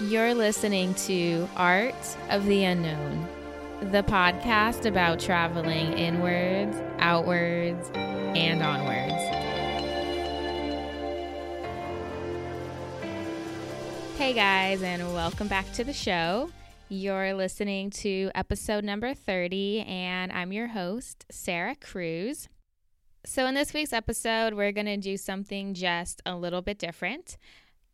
You're listening to Art of the Unknown, the podcast about traveling inwards, outwards, and onwards. Hey guys, and welcome back to the show. You're listening to episode number 30, and I'm your host, Sarah Cruz. So, in this week's episode, we're going to do something just a little bit different.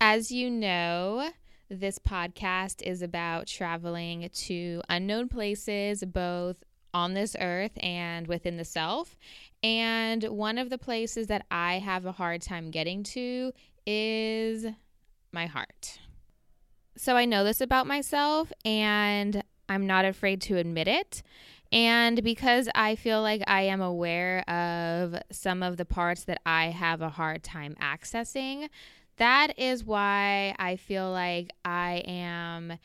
As you know, this podcast is about traveling to unknown places, both on this earth and within the self. And one of the places that I have a hard time getting to is my heart. So I know this about myself and I'm not afraid to admit it. And because I feel like I am aware of some of the parts that I have a hard time accessing, that is why I feel like I am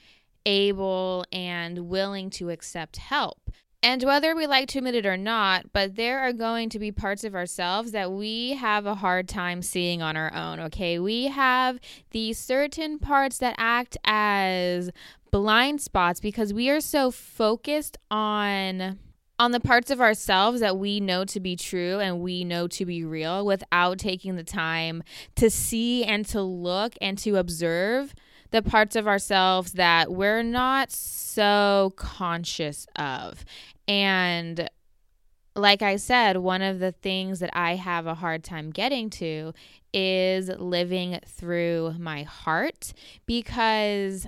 able and willing to accept help. And whether we like to admit it or not, but there are going to be parts of ourselves that we have a hard time seeing on our own, okay? We have these certain parts that act as blind spots because we are so focused on on the parts of ourselves that we know to be true and we know to be real without taking the time to see and to look and to observe the parts of ourselves that we're not so conscious of. And like I said, one of the things that I have a hard time getting to is living through my heart because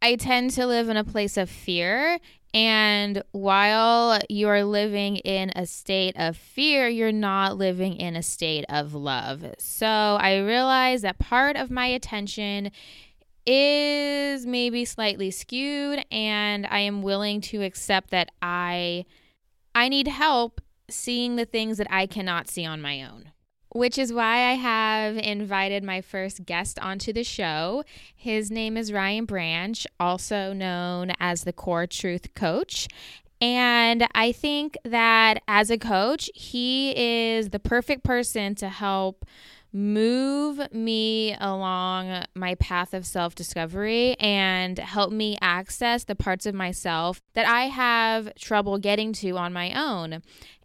I tend to live in a place of fear. And while you're living in a state of fear, you're not living in a state of love. So I realize that part of my attention is maybe slightly skewed and I am willing to accept that I I need help seeing the things that I cannot see on my own. Which is why I have invited my first guest onto the show. His name is Ryan Branch, also known as the Core Truth Coach. And I think that as a coach, he is the perfect person to help move me along my path of self discovery and help me access the parts of myself that I have trouble getting to on my own.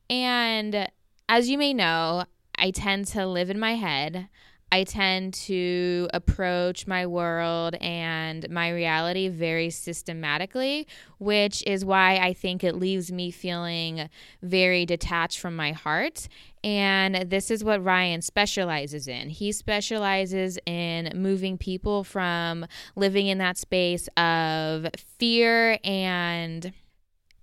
And as you may know, I tend to live in my head. I tend to approach my world and my reality very systematically, which is why I think it leaves me feeling very detached from my heart. And this is what Ryan specializes in. He specializes in moving people from living in that space of fear and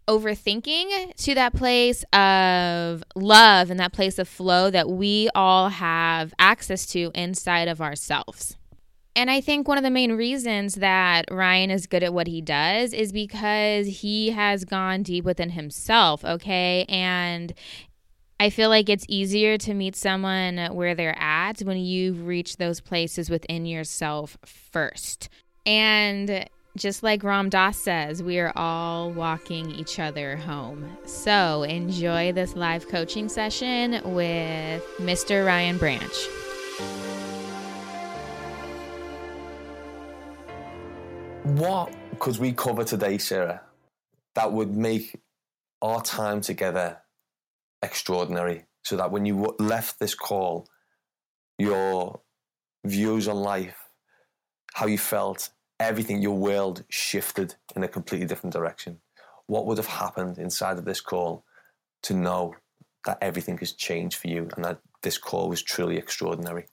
overthinking to that place of love and that place of flow that we all have access to inside of ourselves. And I think one of the main reasons that Ryan is good at what he does is because he has gone deep within himself, okay? And I feel like it's easier to meet someone where they're at when you've reached those places within yourself first. And just like Ram Dass says, we are all walking each other home. So enjoy this live coaching session with Mr. Ryan Branch. What could we cover today, Sarah, that would make our time together extraordinary? So that when you left this call, your views on life, how you felt, everything, your world shifted in a completely different direction. What would have happened inside of this call to know that everything has changed for you and that this call was truly extraordinary?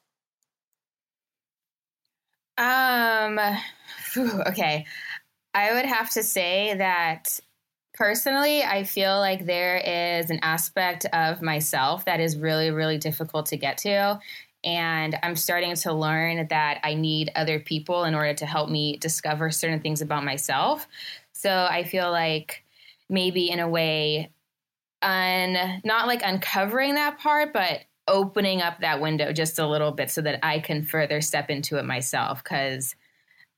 Um, whew, okay. I would have to say that personally, I feel like there is an aspect of myself that is really, really difficult to get to. And I'm starting to learn that I need other people in order to help me discover certain things about myself. So I feel like maybe in a way, un, not like uncovering that part, but opening up that window just a little bit so that I can further step into it myself. Because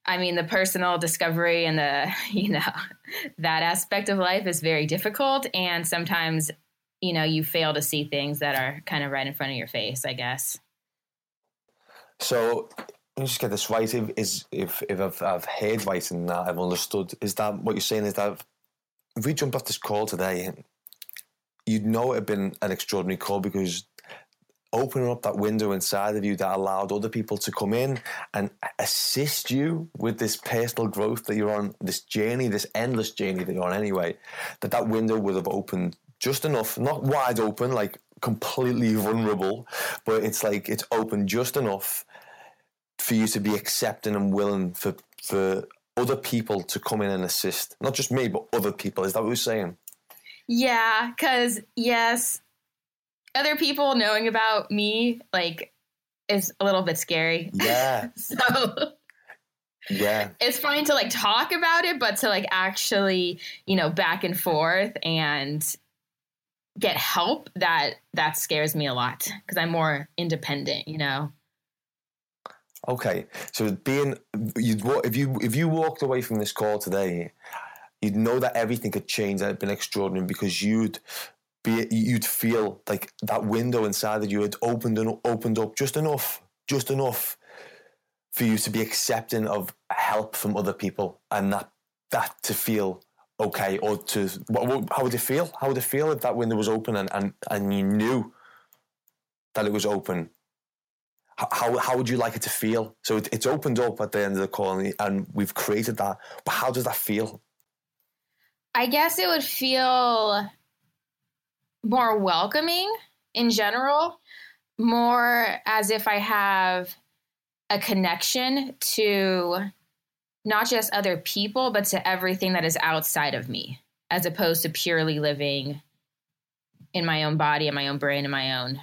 I mean, the personal discovery and the, you know, that aspect of life is very difficult. And sometimes, you know, you fail to see things that are kind of right in front of your face, I guess. So let me just get this right. If, is if if I've, I've heard right and that I've understood, is that what you're saying? Is that if we jumped off this call today, you'd know it had been an extraordinary call because opening up that window inside of you that allowed other people to come in and assist you with this personal growth that you're on, this journey, this endless journey that you're on anyway, that that window would have opened just enough, not wide open, like completely vulnerable, but it's like it's open just enough for you to be accepting and willing for for other people to come in and assist. Not just me, but other people. Is that what you're saying? Yeah, because yes, other people knowing about me like is a little bit scary. Yeah. so yeah. It's fine to like talk about it, but to like actually, you know, back and forth and get help that that scares me a lot because I'm more independent, you know. Okay, so being you'd if you if you walked away from this call today, you'd know that everything had changed and had been extraordinary because you'd be you'd feel like that window inside of you had opened and opened up just enough, just enough for you to be accepting of help from other people and that that to feel okay or to how would it feel? How would it feel if that window was open and and, and you knew that it was open? How, how would you like it to feel? So it, it's opened up at the end of the call and, and we've created that. But how does that feel? I guess it would feel more welcoming in general, more as if I have a connection to not just other people, but to everything that is outside of me, as opposed to purely living in my own body and my own brain and my own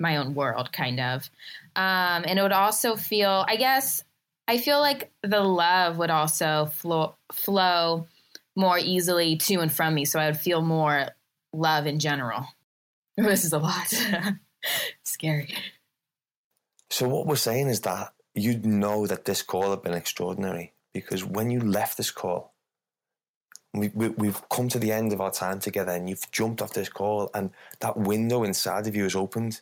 my own world kind of um, and it would also feel i guess i feel like the love would also flow flow more easily to and from me so i would feel more love in general. This is a lot. Scary. So what we're saying is that you know that this call had been extraordinary because when you left this call, we, we, we've come to the end of our time together and you've jumped off this call and that window inside of you is opened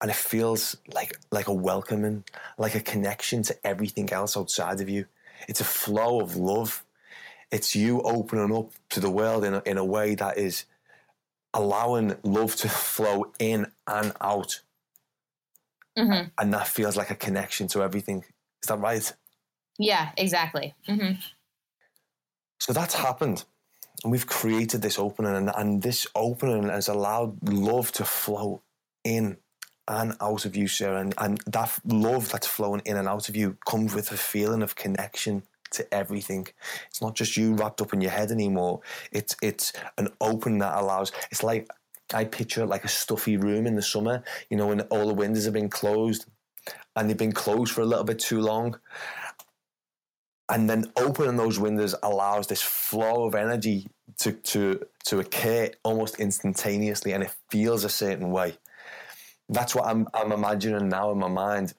and it feels like like a welcoming, like a connection to everything else outside of you. It's a flow of love. It's you opening up to the world in a, in a way that is allowing love to flow in and out. Mm-hmm. And that feels like a connection to everything. Is that right? Yeah, exactly. Mm-hmm. So that's happened. And we've created this opening, and, and this opening has allowed love to flow in and out of you, Sarah. And, and that love that's flowing in and out of you comes with a feeling of connection to everything. It's not just you wrapped up in your head anymore. It's it's an open that allows. It's like I picture it like a stuffy room in the summer. You know, when all the windows have been closed and they've been closed for a little bit too long. And then opening those windows allows this flow of energy to to to occur almost instantaneously, and it feels a certain way. That's what I'm I'm imagining now in my mind,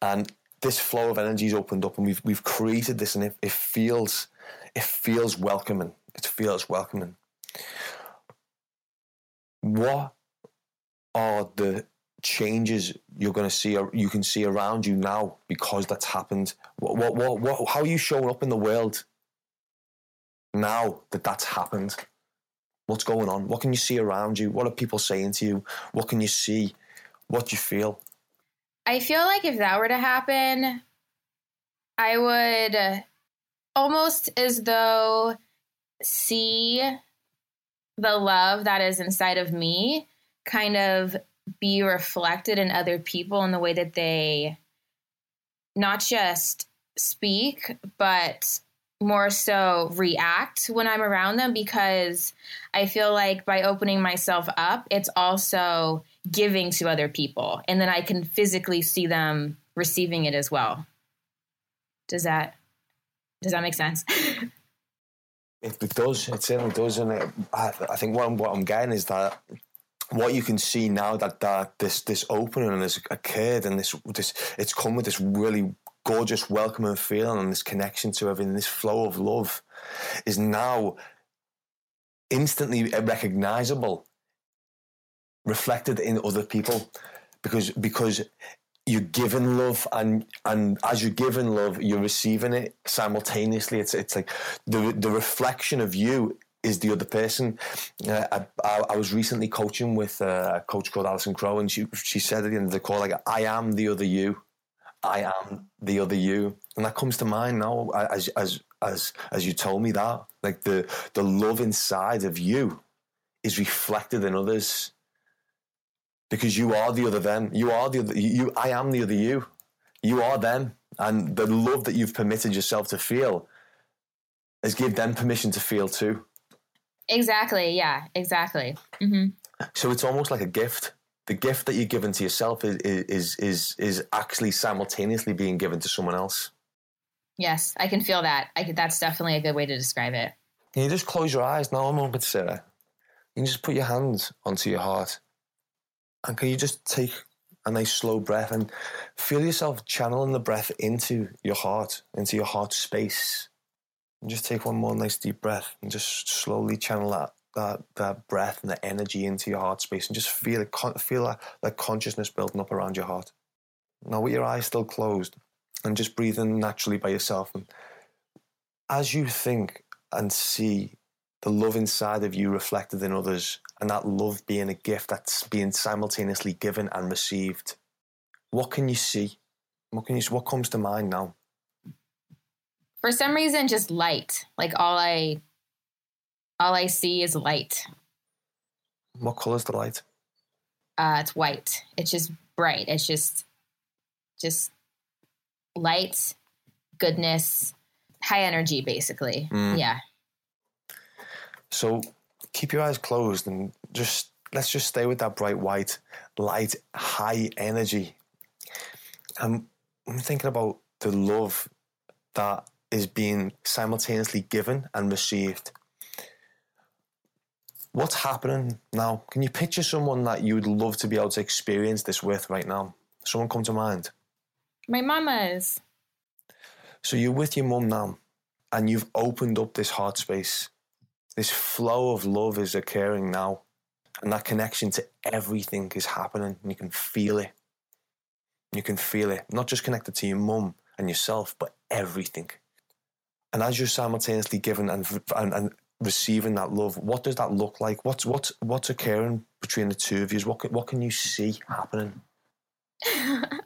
and this flow of energy is opened up, and we've we've created this, and it, it feels it feels welcoming. It feels welcoming. What are the changes you're going to see you can see around you now because that's happened? What, what what what how are you showing up in the world now that that's happened? What's going on? What can you see around you? What are people saying to you? What can you see? What do you feel? I feel like if that were to happen, I would almost as though see the love that is inside of me kind of be reflected in other people in the way that they not just speak, but more so react when I'm around them because I feel like by opening myself up, it's also giving to other people. And then I can physically see them receiving it as well. Does that does that make sense? it, does. It certainly does. And it, I, I think what I'm, what I'm getting is that what you can see now that that this this opening has occurred and this this it's come with this really gorgeous welcoming feeling and this connection to everything, this flow of love is now instantly recognizable, reflected in other people, because because you're giving love and and as you're giving love you're receiving it simultaneously. It's it's like the the reflection of you is the other person. Uh, I, I, was recently coaching with a coach called Alison Crow and she she said at the end of the call like I am the other you. I am the other you. And that comes to mind now as as as as you told me that. Like the the love inside of you is reflected in others because you are the other them. You are the other, you. I am the other you. You are them, and the love that you've permitted yourself to feel has give them permission to feel too. Exactly. Yeah. Exactly. Mm-hmm. So it's almost like a gift. The gift that you're given to yourself is is is is actually simultaneously being given to someone else. Yes, I can feel that. I could, that's definitely a good way to describe it. Can you just close your eyes now a moment, Sarah? You can just put your hands onto your heart and can you just take a nice slow breath and feel yourself channeling the breath into your heart, into your heart space. And just take one more nice deep breath and just slowly channel that that that breath and the energy into your heart space and just feel it feel that, that consciousness building up around your heart. Now with your eyes still closed and just breathing naturally by yourself and as you think and see the love inside of you reflected in others, and that love being a gift that's being simultaneously given and received. What can you see? What can you? What comes to mind now? For some reason, just light. Like all I, all I see is light. What color is the light? Uh, it's white. It's just bright. It's just, just light, goodness, high energy, basically. Mm. Yeah. So keep your eyes closed and just let's just stay with that bright white light, high energy. I'm thinking about the love that is being simultaneously given and received. What's happening now? Can you picture someone that you would love to be able to experience this with right now? Someone come to mind? My mama's. So you're with your mum now, and you've opened up this heart space this flow of love is occurring now. And that connection to everything is happening. And you can feel it. You can feel it. Not just connected to your mum and yourself, but everything. And as you're simultaneously giving and, and, and receiving that love, what does that look like? What's, what's, what's occurring between the two of you? What what can you see happening?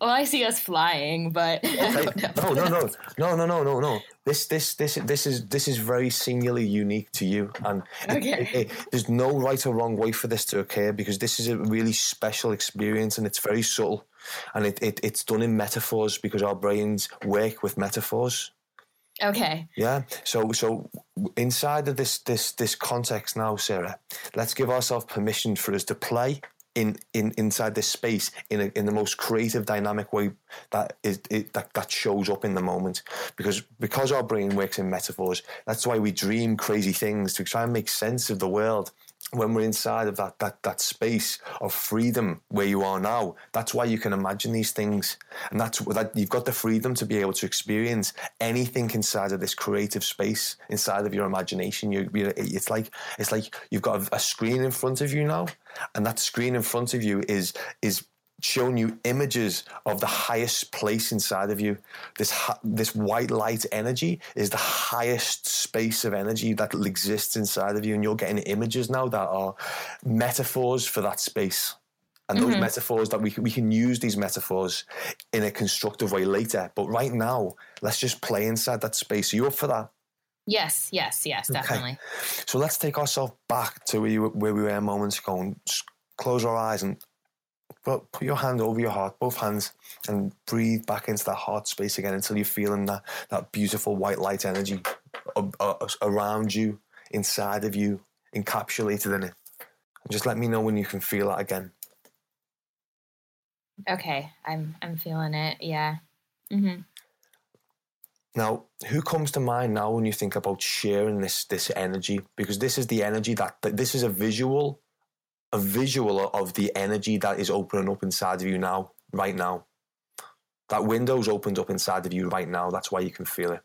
well, I see us flying, but okay. no, no, no, no, no, no, no, no. This, this, this, this is this is very singularly unique to you, and okay. it, it, there's no right or wrong way for this to occur because this is a really special experience, and it's very subtle, and it, it it's done in metaphors because our brains work with metaphors. Okay. Yeah. So so inside of this this this context now, Sarah, let's give ourselves permission for us to play in, in inside this space in a, in the most creative, dynamic way that is it, that that shows up in the moment. Because because our brain works in metaphors, that's why we dream crazy things to try and make sense of the world when we're inside of that that that space of freedom where you are now that's why you can imagine these things. And that's that you've got the freedom to be able to experience anything inside of this creative space inside of your imagination. You it's like it's like you've got a, a screen in front of you now and that screen in front of you is is showing you images of the highest place inside of you. This this white light energy is the highest space of energy that exists inside of you, and you're getting images now that are metaphors for that space. And those mm-hmm. metaphors that we can, we can use these metaphors in a constructive way later. But right now, let's just play inside that space. Are you up for that? Yes, yes, yes, definitely. Okay. So let's take ourselves back to where, you, where we were moments ago and close our eyes and but put your hand over your heart, both hands, and breathe back into that heart space again until you're feeling that, that beautiful white light energy around you, inside of you, encapsulated in it. And just let me know when you can feel that again. Okay, I'm I'm feeling it. Yeah. Mm-hmm. Now, who comes to mind now when you think about sharing this this energy? Because this is the energy that, that this is a visual a visual of the energy that is opening up inside of you now, right now. That window's opened up inside of you right now. That's why you can feel it.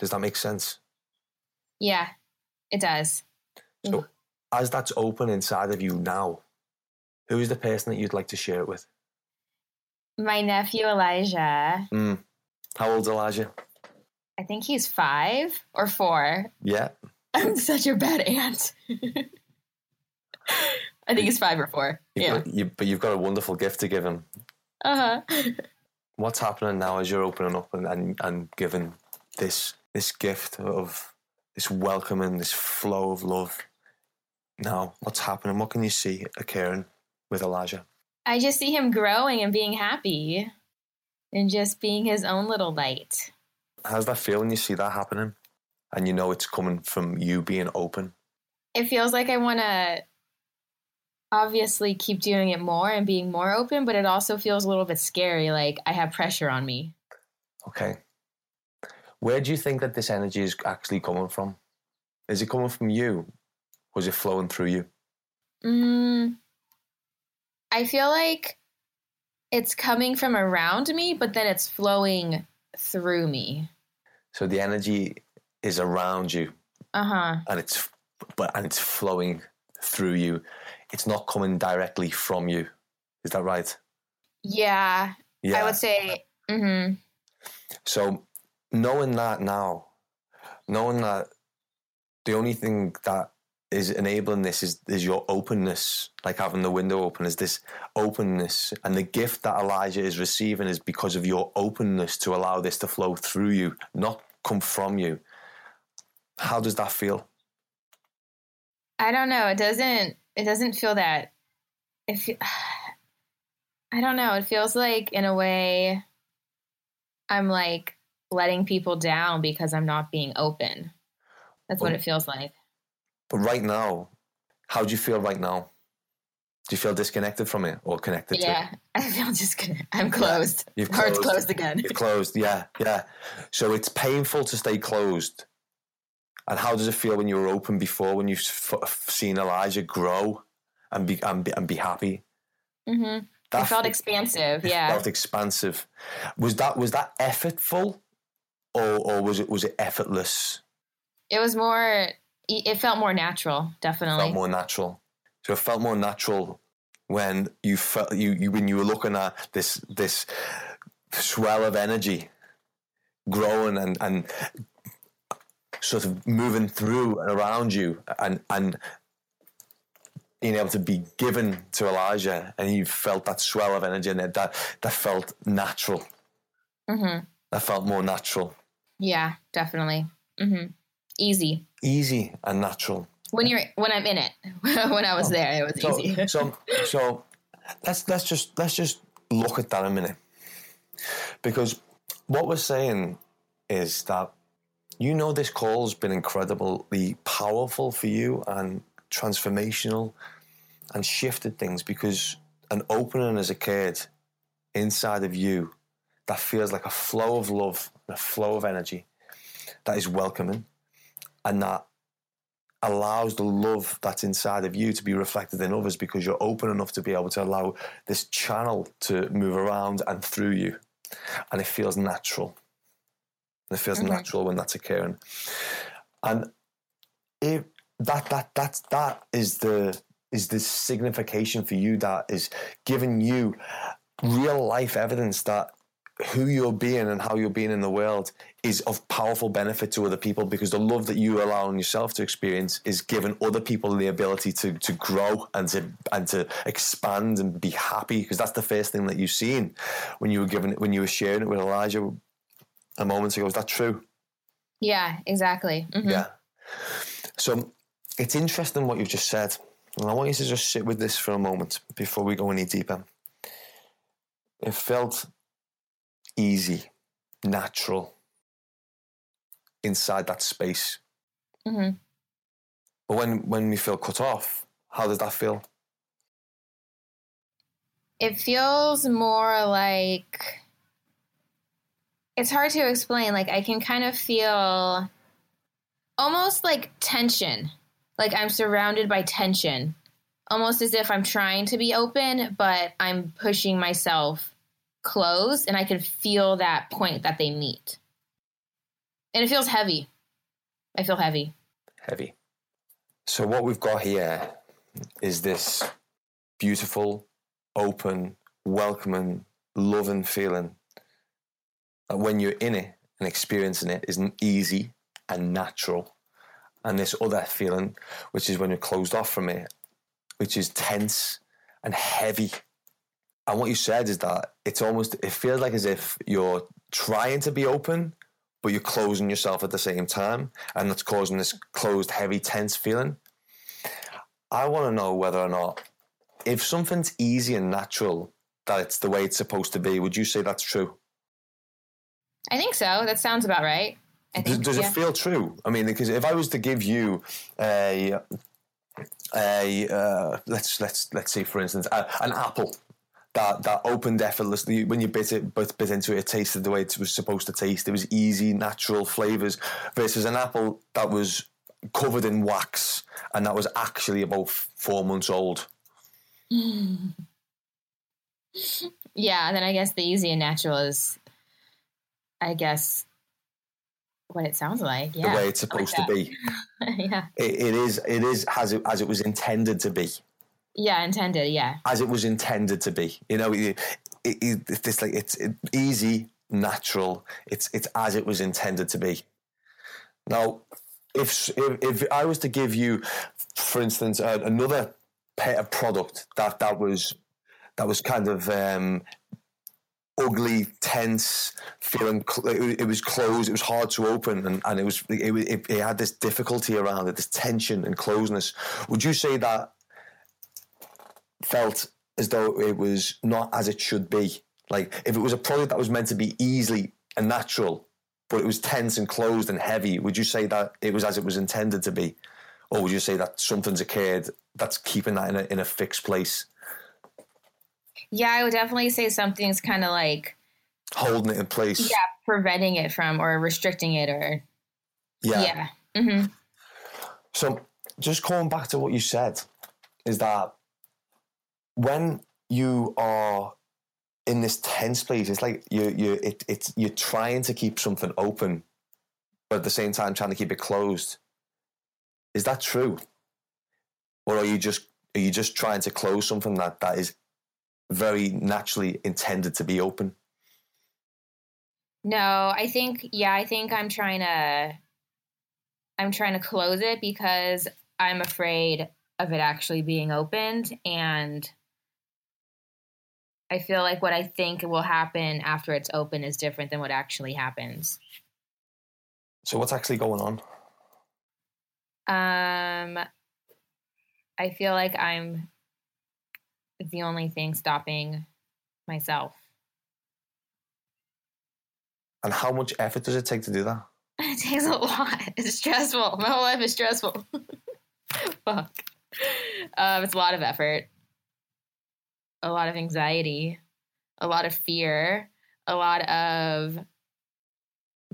Does that make sense? Yeah, it does. So, as that's open inside of you now, Who is the person that you'd like to share it with? My nephew Elijah. Mm. How old's Elijah? I think he's five or four. Yeah. I'm such a bad aunt. I think he's five or 4 You've yeah. got, you, but you've got a wonderful gift to give him. Uh huh. What's happening now as you're opening up and, and, and giving this this gift of this welcoming, this flow of love? Now, what's happening? What can you see occurring with Elijah? I just see him growing and being happy and just being his own little light. How's that feel when you see that happening? And you know it's coming from you being open? It feels like I want to obviously keep doing it more and being more open, but it also feels a little bit scary. Like I have pressure on me. Okay. Where do you think that this energy is actually coming from? Is it coming from you? Or is it flowing through you? Mm, I feel like it's coming from around me, but then it's flowing through me. So the energy is around you Uh huh. and it's but and it's flowing through you. It's not coming directly from you. Is that right? Yeah, Yeah. I would say. hmm So knowing that now, knowing that the only thing that is enabling this is is your openness, like having the window open, is this openness, and the gift that Elijah is receiving is because of your openness to allow this to flow through you, not come from you. How does that feel? I don't know. It doesn't. It doesn't feel that. If I don't know. It feels like in a way, I'm like letting people down because I'm not being open. That's what it feels like. But right now, how do you feel right now? Do you feel disconnected from it or connected to it? Yeah, I feel just gonna. I'm closed. You've Heart's closed. closed again. You're closed, yeah, yeah. So it's painful to stay closed. And how does it feel when you were open before, when you've seen Elijah grow and be and be, and be happy? hmm It That felt f- expansive. it Yeah. felt expansive. Was that was that effortful, or or was it was it effortless? It was more. It felt more natural. Definitely. Felt more natural. So it felt more natural when you felt you, you when you were looking at this this swell of energy growing and and sort of moving through and around you and and being able to be given to Elijah and you felt that swell of energy and that that, that felt natural hmm that felt more natural Yeah. Definitely. hmm Easy. easy and natural When you're when I'm in it. when I was there, it was so easy. so so let's let's just let's just look at that a minute because what we're saying is that you know this call's been incredibly powerful for you and transformational and shifted things because an opening has occurred inside of you that feels like a flow of love and a flow of energy that is welcoming and that allows the love that's inside of you to be reflected in others because you're open enough to be able to allow this channel to move around and through you. And it feels natural. It feels Mhm. natural when that's occurring. And if that that that that is the is the signification for you that is giving you real life evidence that who you're being and how you're being in the world is of powerful benefit to other people because the love that you allow yourself to experience is giving other people the ability to to grow and to and to expand and be happy because that's the first thing that you've seen when you were giving it when you were sharing it with Elijah a moment ago. Is that true? yeah. Exactly. Mhm. Yeah. So it's interesting what you've just said. And I want you to just sit with this for a moment before we go any deeper. It felt easy, natural inside that space. hmm But when, when we feel cut off, how does that feel? It feels more like it's hard to explain. Like I can kind of feel almost like tension. Like I'm surrounded by tension. Almost as if I'm trying to be open, but I'm pushing myself closed and I can feel that point that they meet. And it feels heavy. I feel heavy. Heavy. So what we've got here is this beautiful, open, welcoming, loving feeling. When you're in it and experiencing it, isn't easy and natural. And this other feeling, which is when you're closed off from it, which is tense and heavy. And what you said is that it's almost, it feels like as if you're trying to be open, but you're closing yourself at the same time. And that's causing this closed, heavy, tense feeling. I want to know whether or not, if something's easy and natural, that it's the way it's supposed to be. Would you say that's true? I think so. That sounds about right. I Does, think, does yeah. it feel true? I mean, because if I was to give you a a uh, let's let's let's say for instance a, an apple that that opened effortlessly when you bit it bit, bit into it, it tasted the way it was supposed to taste. It was easy, natural flavors versus an apple that was covered in wax and that was actually about four months old. Yeah, then I guess the easy and natural is, I guess, what it sounds like. Yeah, The way it's supposed to be. yeah, It, it is. It is as it as it was intended to be. yeah, intended. Yeah, as it was intended to be. You know, it, it, it, it's like it's it, easy, natural. It's it's as it was intended to be. Now, if if, if I was to give you, for instance, uh, another pet of product that that was that was kind of um, ugly, tense, feeling. It, was closed. It was hard to open, and, and it was it, it, it had this difficulty around it, this tension and closeness. Would you say that felt as though it was not as it should be. Like if it was a product that was meant to be easily and natural, but it was tense and closed and heavy, would you say that it was as it was intended to be? Or would you say that something's occurred that's keeping that in a, in a fixed place, yeah. I would definitely say something's kind of like holding it in place? yeah, preventing it from or restricting it or Yeah. yeah. hmm So just going back to what you said, is that when you are in this tense place, it's like you you it, it's you're trying to keep something open, but at the same time trying to keep it closed. Is that true? Or are you just are you just trying to close something that, that is very naturally intended to be open? No, I think yeah, I think I'm trying to I'm trying to close it because I'm afraid of it actually being opened and I feel like what I think will happen after it's open is different than what actually happens. So what's actually going on? Um I feel like I'm the only thing stopping myself. And how much effort does it take to do that? It takes a lot. It's stressful. My whole life is stressful. Fuck. Um, it's a lot of effort, a lot of anxiety, a lot of fear, a lot of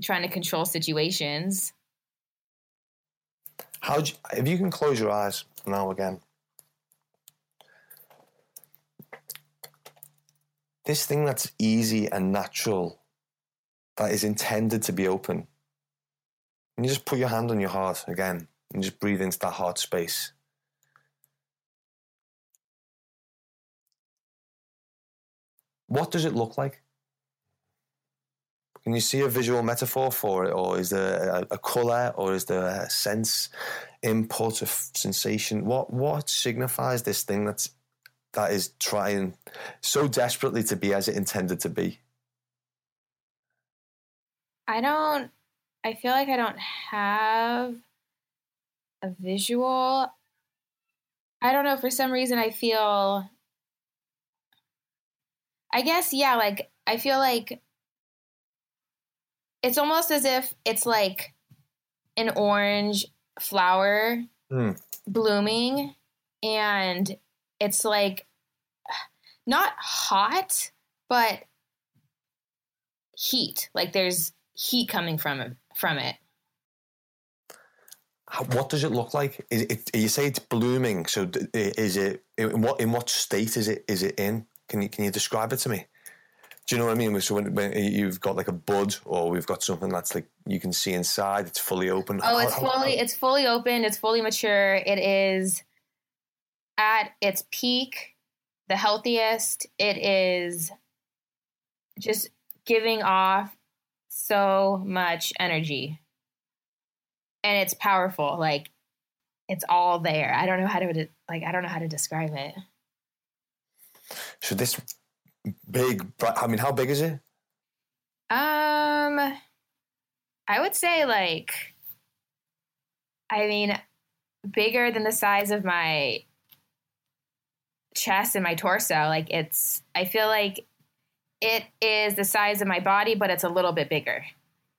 trying to control situations. How you, if you can close your eyes now again? This thing that's easy and natural, that is intended to be open. And you just put your hand on your heart again and just breathe into that heart space. What does it look like? Can you see a visual metaphor for it, or is there a, a color, or is there a sense, input, a f- sensation? What what signifies this thing that's that is trying so desperately to be as it intended to be? I don't, I feel like I don't have a visual. I don't know, for some reason, I feel, I guess, yeah, like, I feel like it's almost as if it's like an orange flower Mm. blooming and it's like not hot but heat like there's heat coming from it from it What does it look like? Is it, you say it's blooming. So is it in what in what state is it is it in? Can you can you describe it to me? Do you know what I mean? So when, when you've got like a bud, or we've got something that's like you can see inside, it's fully open. oh it's fully it's fully open it's fully mature it is at its peak the healthiest. It is just giving off so much energy. And it's powerful. Like it's all there. I don't know how to like I don't know how to describe it. So this big I mean how big is it? Um I would say like I mean bigger than the size of my chest and my torso. Like it's, I feel like it is the size of my body, but it's a little bit bigger.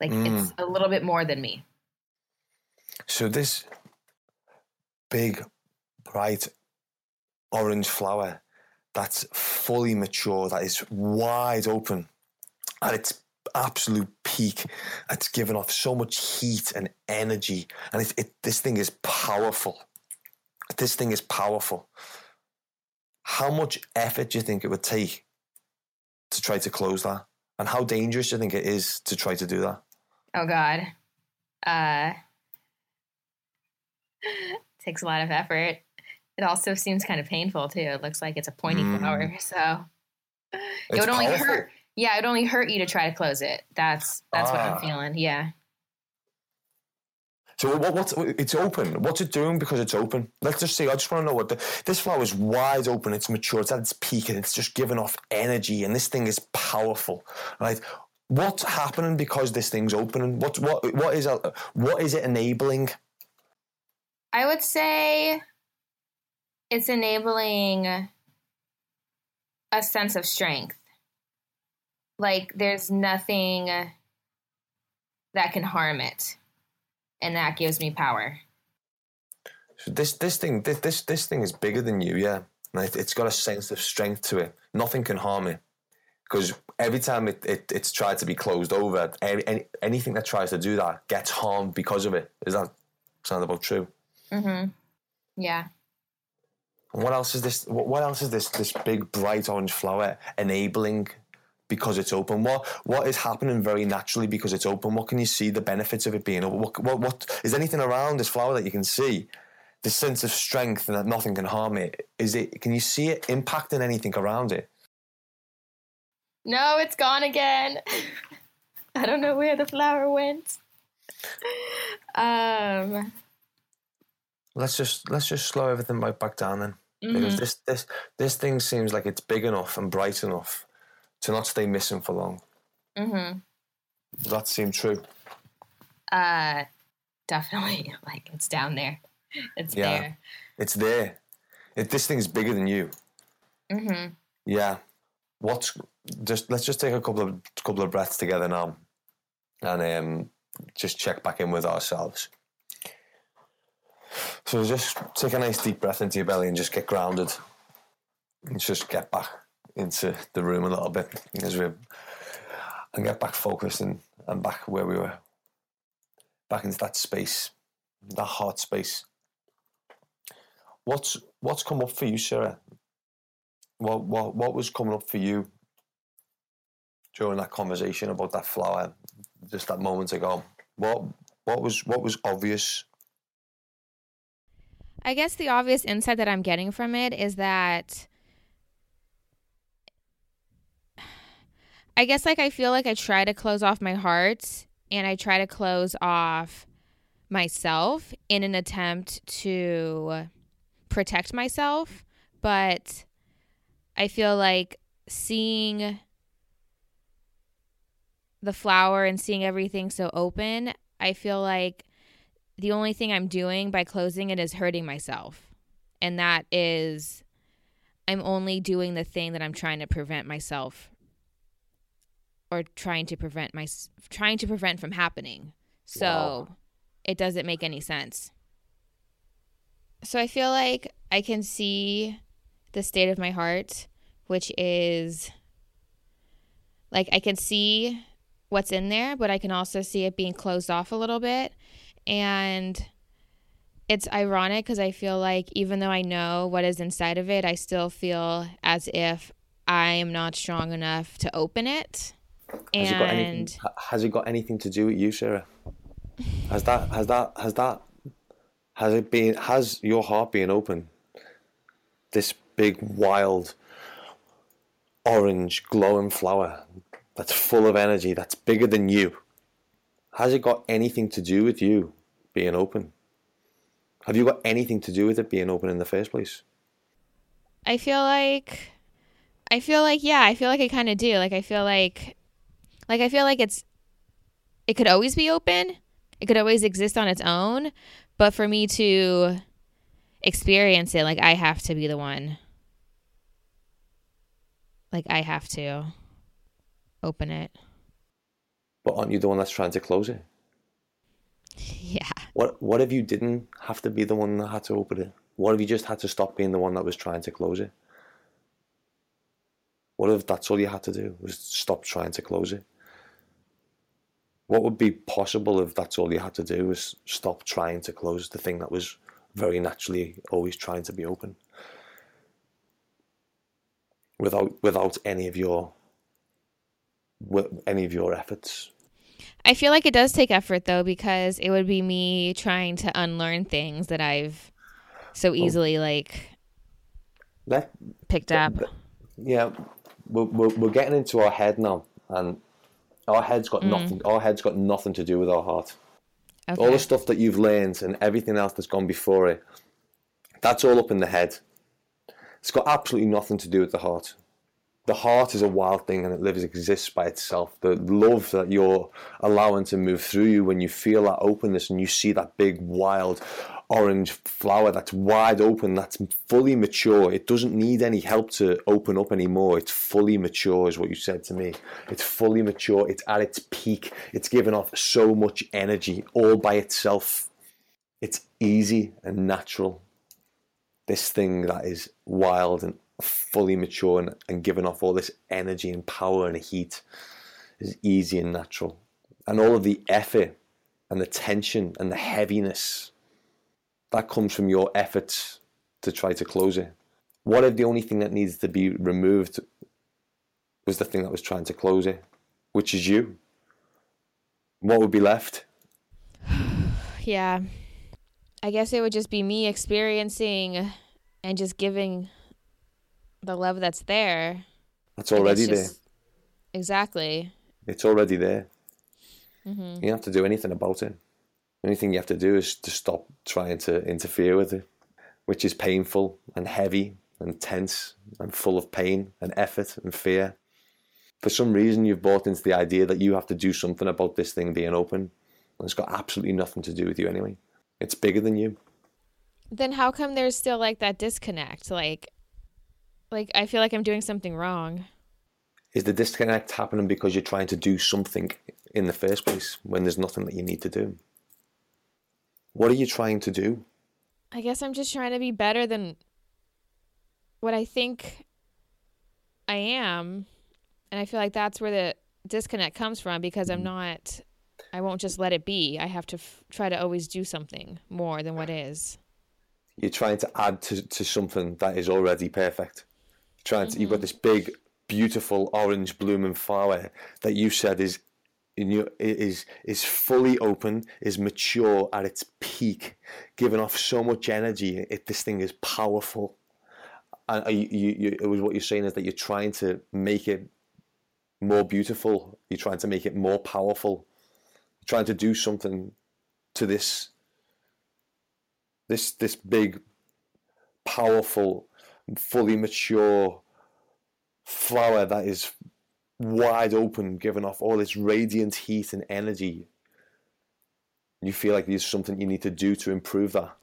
Like mm. it's a little bit more than me. So this big, bright orange flower that's fully mature, that is wide open, at its absolute peak, it's given off so much heat and energy, and it, it, this thing is powerful. This thing is powerful how much effort do you think it would take to try to close that? And how dangerous do you think it is to try to do that? Oh God. Uh takes a lot of effort. It also seems kind of painful too. It looks like it's a pointy mm. flower. So it would only powerful. hurt. Yeah, it would only hurt you to try to close it. That's that's ah. what I'm ah. feeling. Yeah. So what, what's it's open? What's it doing because it's open? Let's just see. I just want to know what the, this flower is wide open. It's mature. It's at its peak, and it's just giving off energy. And this thing is powerful, right? What's happening because this thing's opening? What what what is what is it enabling? I would say it's enabling a sense of strength. Like there's nothing that can harm it and that gives me power. So this this thing this this this thing is bigger than you, yeah. It's got a sense of strength to it. Nothing can harm it because every time it, it it's tried to be closed over, any, any, anything that tries to do that gets harmed because of it. Is that sound about true? Mm-hmm. Yeah. And what else is this? What else is this? This big bright orange flower enabling because it's open? What what is happening very naturally because it's open? What can you see the benefits of it being open? What, what, what is anything around this flower that you can see? The sense of strength and that nothing can harm it. Is it? Can you see it impacting anything around it? No, it's gone again. I don't know where the flower went. Um. Let's just let's just slow everything right back down then, mm-hmm. because this this this thing seems like it's big enough and bright enough to not stay missing for long. Mm-hmm. Does that seem true? Uh, definitely. Like it's down there. It's yeah, there. It's there. It, this thing is bigger than you. Mm-hmm. Yeah. What's just? Let's just take a couple of couple of breaths together now, and um, just check back in with ourselves. So just take a nice deep breath into your belly and just get grounded. And just get back into the room a little bit as we and get back focused and, and back where we were, back into that space, that heart space. What's what's come up for you, Sarah? What what what was coming up for you during that conversation about that flower, just that moment ago? What what was what was obvious? I guess the obvious insight that I'm getting from it is that I guess like I feel like I try to close off my heart and I try to close off myself in an attempt to protect myself, but I feel like seeing the flower and seeing everything so open, I feel like the only thing I'm doing by closing it is hurting myself. And that is I'm only doing the thing that I'm trying to prevent myself or trying to prevent my trying to prevent from happening. So wow. it doesn't make any sense. So I feel like I can see the state of my heart, which is like I can see what's in there, but I can also see it being closed off a little bit. And it's ironic because I feel like even though I know what is inside of it, I still feel as if I am not strong enough to open it. Has it got anything? Has it got anything to do with you, Sarah? Has that? Has that? Has that? Has it been? Has your heart been open? This big, wild, orange glowing flower that's full of energy, that's bigger than you, has it got anything to do with you being open? Have you got anything to do with it being open in the first place? I feel like I feel like yeah, I feel like I kind of do. Like I feel like like I feel like it's it could always be open. It could always exist on its own, but for me to experience it, like I have to be the one. Like I have to open it. But aren't you the one that's trying to close it? Yeah. What what if you didn't have to be the one that had to open it? What if you just had to stop being the one that was trying to close it? What if that's all you had to do was stop trying to close it? What would be possible if that's all you had to do was stop trying to close the thing that was very naturally always trying to be open? Without without any of your any of your efforts. I feel like it does take effort though because it would be me trying to unlearn things that I've so oh. easily like Let, picked up. Yeah, we're, we're, we're getting into our head now, and our head's got mm. nothing. Our head's got nothing to do with our heart. Okay. All the stuff that you've learned and everything else that's gone before it, that's all up in the head. It's got absolutely nothing to do with the heart. The heart is a wild thing and it lives, exists by itself. The love that you're allowing to move through you when you feel that openness and you see that big, wild, orange flower that's wide open, that's fully mature. It doesn't need any help to open up anymore. It's fully mature, is what you said to me. It's fully mature. It's at its peak. It's given off so much energy all by itself. It's easy and natural. This thing that is wild and fully mature and, and giving off all this energy and power and heat is easy and natural. And all of the effort and the tension and the heaviness that comes from your efforts to try to close it. What if the only thing that needs to be removed was the thing that was trying to close it, which is you? What would be left? yeah. I guess it would just be me experiencing and just giving the love that's there. That's already just, there. Exactly. It's already there. Mm-hmm. You don't have to do anything about it. The only thing you have to do is to stop trying to interfere with it, which is painful and heavy and tense and full of pain and effort and fear. For some reason, you've bought into the idea that you have to do something about this thing being open. And it's got absolutely nothing to do with you anyway. It's bigger than you. Then how come there's still like that disconnect? Like, like I feel like I'm doing something wrong. Is the disconnect happening because you're trying to do something in the first place when there's nothing that you need to do? What are you trying to do? I guess I'm just trying to be better than what I think I am. And I feel like that's where the disconnect comes from because I'm not, I won't just let it be. I have to f- try to always do something more than what is. You're trying to add to, to something that is already perfect. trying to, mm-hmm. you've got this big, beautiful orange blooming flower that you said is is is fully open, is mature at its peak, giving off so much energy. It, this thing is powerful. And uh, you, you, it was what you're saying is that you're trying to make it more beautiful. You're trying to make it more powerful. You're trying to do something to this this this big, powerful, fully mature flower that is wide open, giving off all this radiant heat and energy. You feel like there's something you need to do to improve that.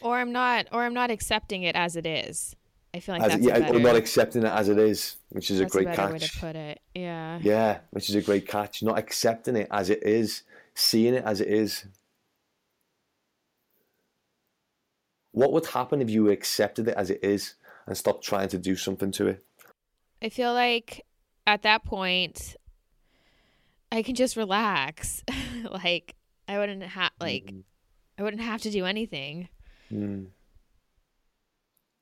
Or I'm not, or I'm not accepting it as it is. I feel like as that's yeah, better, or not accepting it as it is, which is a great a catch. way to put it. Yeah. Yeah, which is a great catch. Not accepting it as it is, seeing it as it is. What would happen if you accepted it as it is and stopped trying to do something to it? I feel like at that point I can just relax. like I wouldn't have like mm. I wouldn't have to do anything. Mm.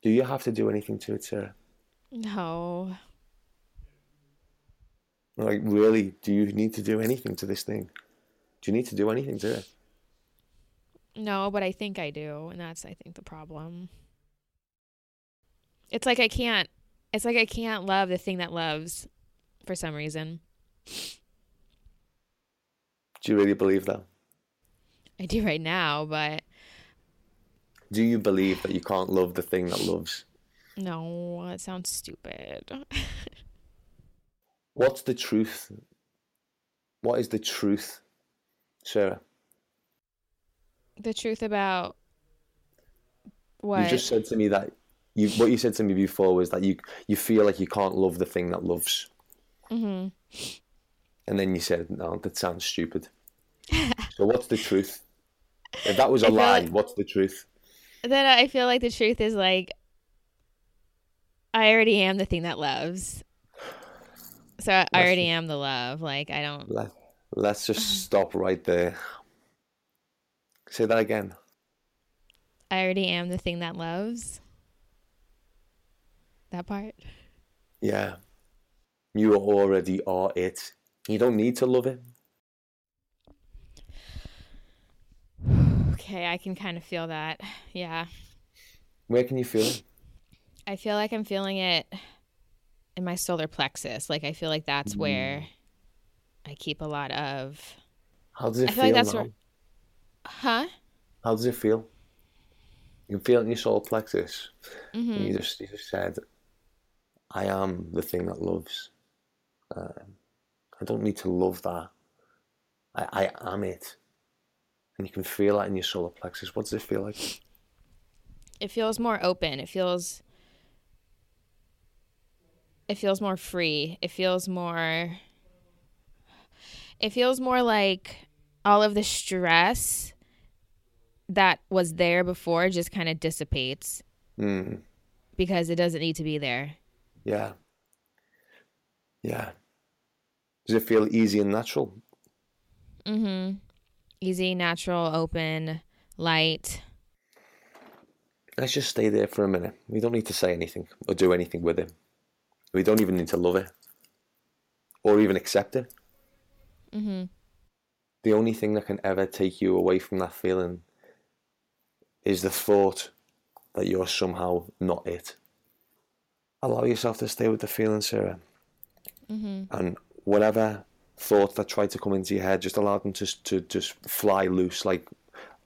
Do you have to do anything to it, Sarah? No. Like really, do you need to do anything to this thing? Do you need to do anything to it? No, but I think I do, and that's I think the problem. It's like I can't it's like I can't love the thing that loves for some reason. Do you really believe that? I do right now, but Do you believe that you can't love the thing that loves? no, that sounds stupid. What's the truth? What is the truth, Sarah? the truth about what? You just said to me that you what you said to me before was that you you feel like you can't love the thing that loves, hmm and then you said, "No, that sounds stupid." so what's the truth? If that was a lie, like- what's the truth? Then I feel like the truth is like I already am the thing that loves. So I That's- already am the love. Like I don't Let, let's just stop right there. Say that again. I already am the thing that loves. That part. Yeah, you already are it. You don't need to love it. Okay, I can kind of feel that. Yeah. Where can you feel it? I feel like I'm feeling it in my solar plexus. Like I feel like that's where I keep a lot of How does it I feel feel like that's now? where- Huh? How does it feel? You can feel it in your solar plexus. hmm And you just you just said, "I am the thing that loves." Um, I don't need to love that. I, I am it, and you can feel that in your solar plexus. What does it feel like? It feels more open. It feels it feels more free. It feels more it feels more like all of the stress that was there before just kind of dissipates Mm, because it doesn't need to be there. yeah, yeah. Does it feel easy and natural? Mm-hmm. Easy, natural, open, light. Let's just stay there for a minute. We don't need to say anything or do anything with it. We don't even need to love it or even accept it. Mhm. the only thing that can ever take you away from that feeling is the thought that you're somehow not it. Allow yourself to stay with the feeling, Sarah. Mhm. And whatever thoughts that try to come into your head, just allow them to to just fly loose, like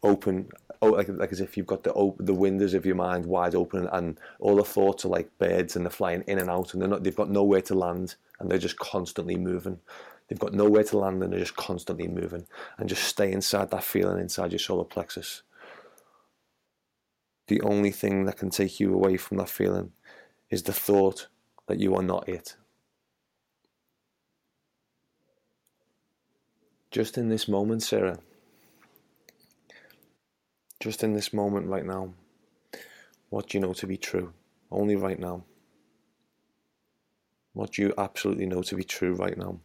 open, oh, like like as if you've got the op- the windows of your mind wide open, and all the thoughts are like birds, and they're flying in and out, and they're not, they've got nowhere to land, and they're just constantly moving. They've got nowhere to land, and they're just constantly moving, and just stay inside that feeling inside your solar plexus. The only thing that can take you away from that feeling is the thought that you are not it. Just in this moment, Sarah. Just in this moment right now. What do you know to be true? Only right now. What do you absolutely know to be true right now?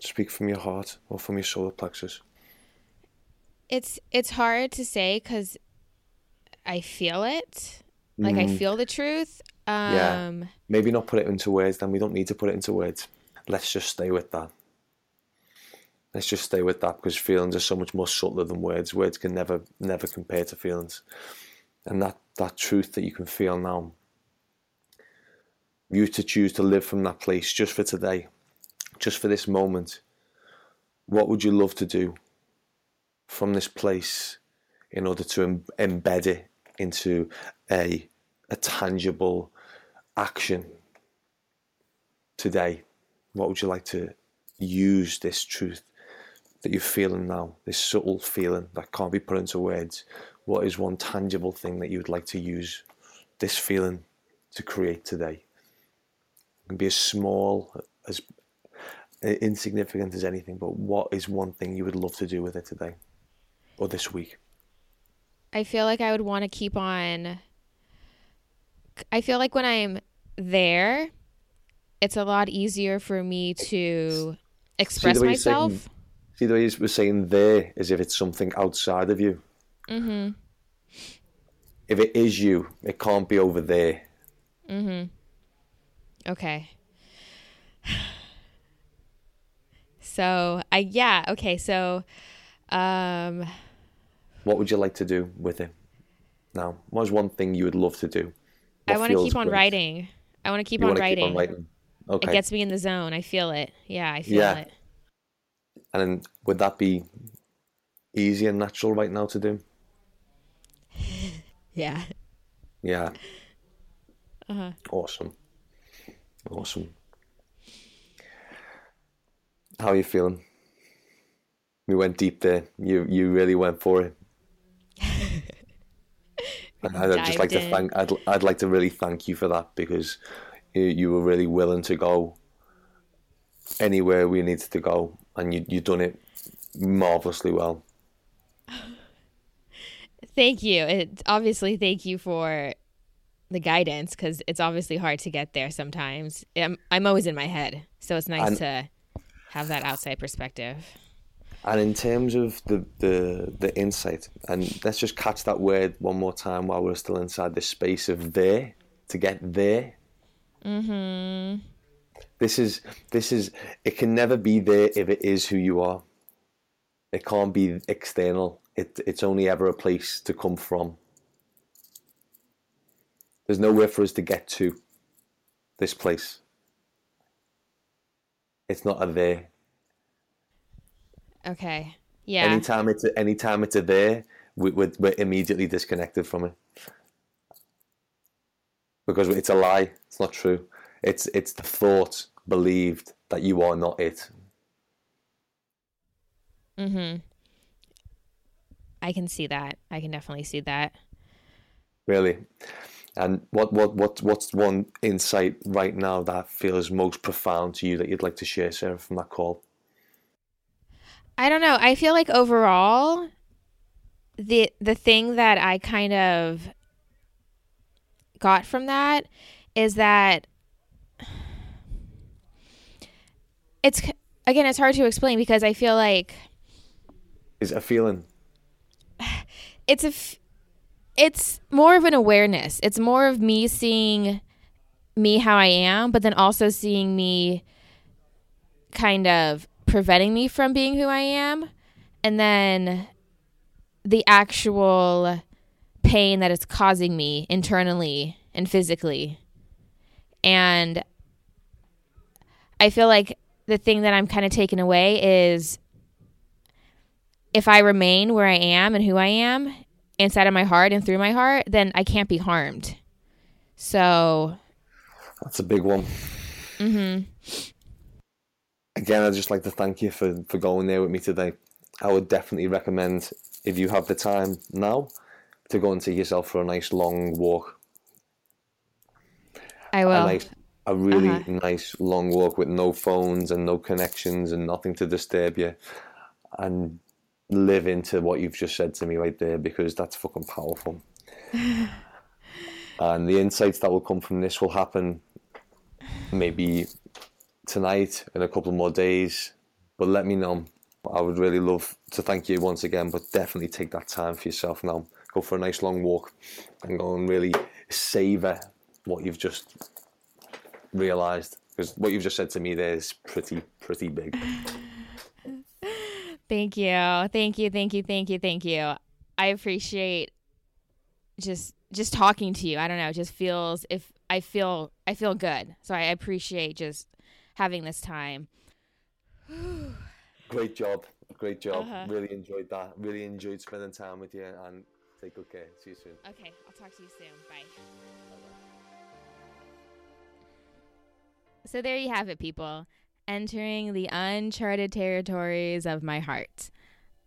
Speak from your heart or from your solar plexus. It's it's hard to say cuz I feel it. Like I Mm. feel the truth. Um Yeah. Maybe not put it into words, then we don't need to put it into words. Let's just stay with that. Let's just stay with that because feelings are so much more subtler than words. Words can never never compare to feelings. And that, that truth that you can feel now, you to choose to live from that place just for today, just for this moment. What would you love to do from this place in order to em- embed it into a a tangible action today? What would you like to use this truth that you're feeling now, this subtle feeling that can't be put into words? What is one tangible thing that you would like to use this feeling to create today? It can be as small, as insignificant as anything, but what is one thing you would love to do with it today or this week? I feel like I would want to keep on. I feel like when I'm there, it's a lot easier for me to express myself. See the way you were saying there as if it's something outside of you. Mm-hmm. If it is you, it can't be over there. Mm-hmm. Okay. So I yeah okay so, um What would you like to do with it now? What is one thing you would love to do I want to keep on great? writing. I want to keep, on writing. Keep on writing. Okay. It gets me in the zone. I feel it. Yeah, I feel yeah. it. And then would that be easy and natural right now to do? yeah. Yeah. Uh-huh. Awesome. Awesome. How are you feeling? We went deep there. You you really went for it. I'd just like in. to thank. I'd I'd like to really thank you for that because you, you were really willing to go anywhere we needed to go, and you you've done it marvelously well. Thank you. It obviously thank you for the guidance because it's obviously hard to get there sometimes. I'm I'm always in my head, so it's nice and, to have that outside perspective. And in terms of the, the the insight, and let's just catch that word one more time while we're still inside this space of there to get there. Mm-hmm. This is this is it can never be there if it is who you are. It can't be external. It it's only ever a place to come from. There's nowhere for us to get to this place. It's not a there. Okay. Yeah. Anytime it's a, anytime it's a there, we, we're, we're immediately disconnected from it because it's a lie. It's not true. It's it's the thought believed that you are not it. Mhm. I can see that. I can definitely see that. Really. And what, what, what, what's one insight right now that feels most profound to you that you'd like to share, Sarah, from that call? I don't know. I feel like overall, the the thing that I kind of got from that is that it's again it's hard to explain because I feel like is a feeling. It's a it's more of an awareness. It's more of me seeing me how I am, but then also seeing me kind of preventing me from being who I am. And then the actual pain that it's causing me internally and physically. And I feel like the thing that I'm kind of taking away is if I remain where I am and who I am inside of my heart and through my heart, then I can't be harmed. So that's a big one. Mhm. Again, I'd just like to thank you for for going there with me today. I would definitely recommend if you have the time now to go and take yourself for a nice long walk. I will. A, nice, a really uh-huh. nice long walk with no phones and no connections and nothing to disturb you. And live into what you've just said to me right there because that's fucking powerful. and the insights that will come from this will happen maybe tonight in a couple more days. But let me know. I would really love to thank you once again, but definitely take that time for yourself now. Go for a nice long walk and go and really savor what you've just realized because what you've just said to me there is pretty, pretty big. Thank you. Thank you. Thank you. Thank you. Thank you. I appreciate just just talking to you. I don't know, it just feels if I feel I feel good. So I appreciate just having this time. Great job. Great job. Uh-huh. Really enjoyed that. Really enjoyed spending time with you and take good care. See you soon. Okay, I'll talk to you soon. Bye. So there you have it, people entering the uncharted territories of my heart.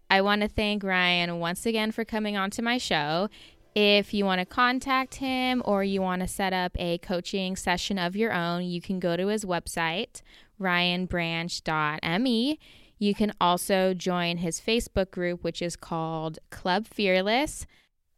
I want to thank Ryan once again for coming on to my show. If you want to contact him or you want to set up a coaching session of your own, you can go to his website, ryanbranch.me. You can also join his Facebook group, which is called Club Fearless.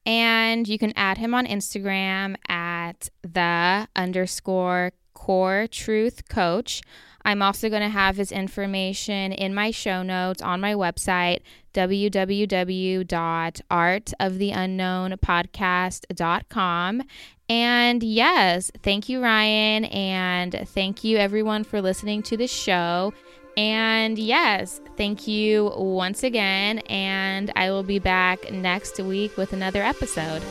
And you can add him on Instagram at the underscore core truth coach. I'm also going to have his information in my show notes on my website, www.artoftheunknownpodcast.com. And yes, thank you, Ryan. And thank you, everyone, for listening to the show. And yes, thank you once again. And I will be back next week with another episode.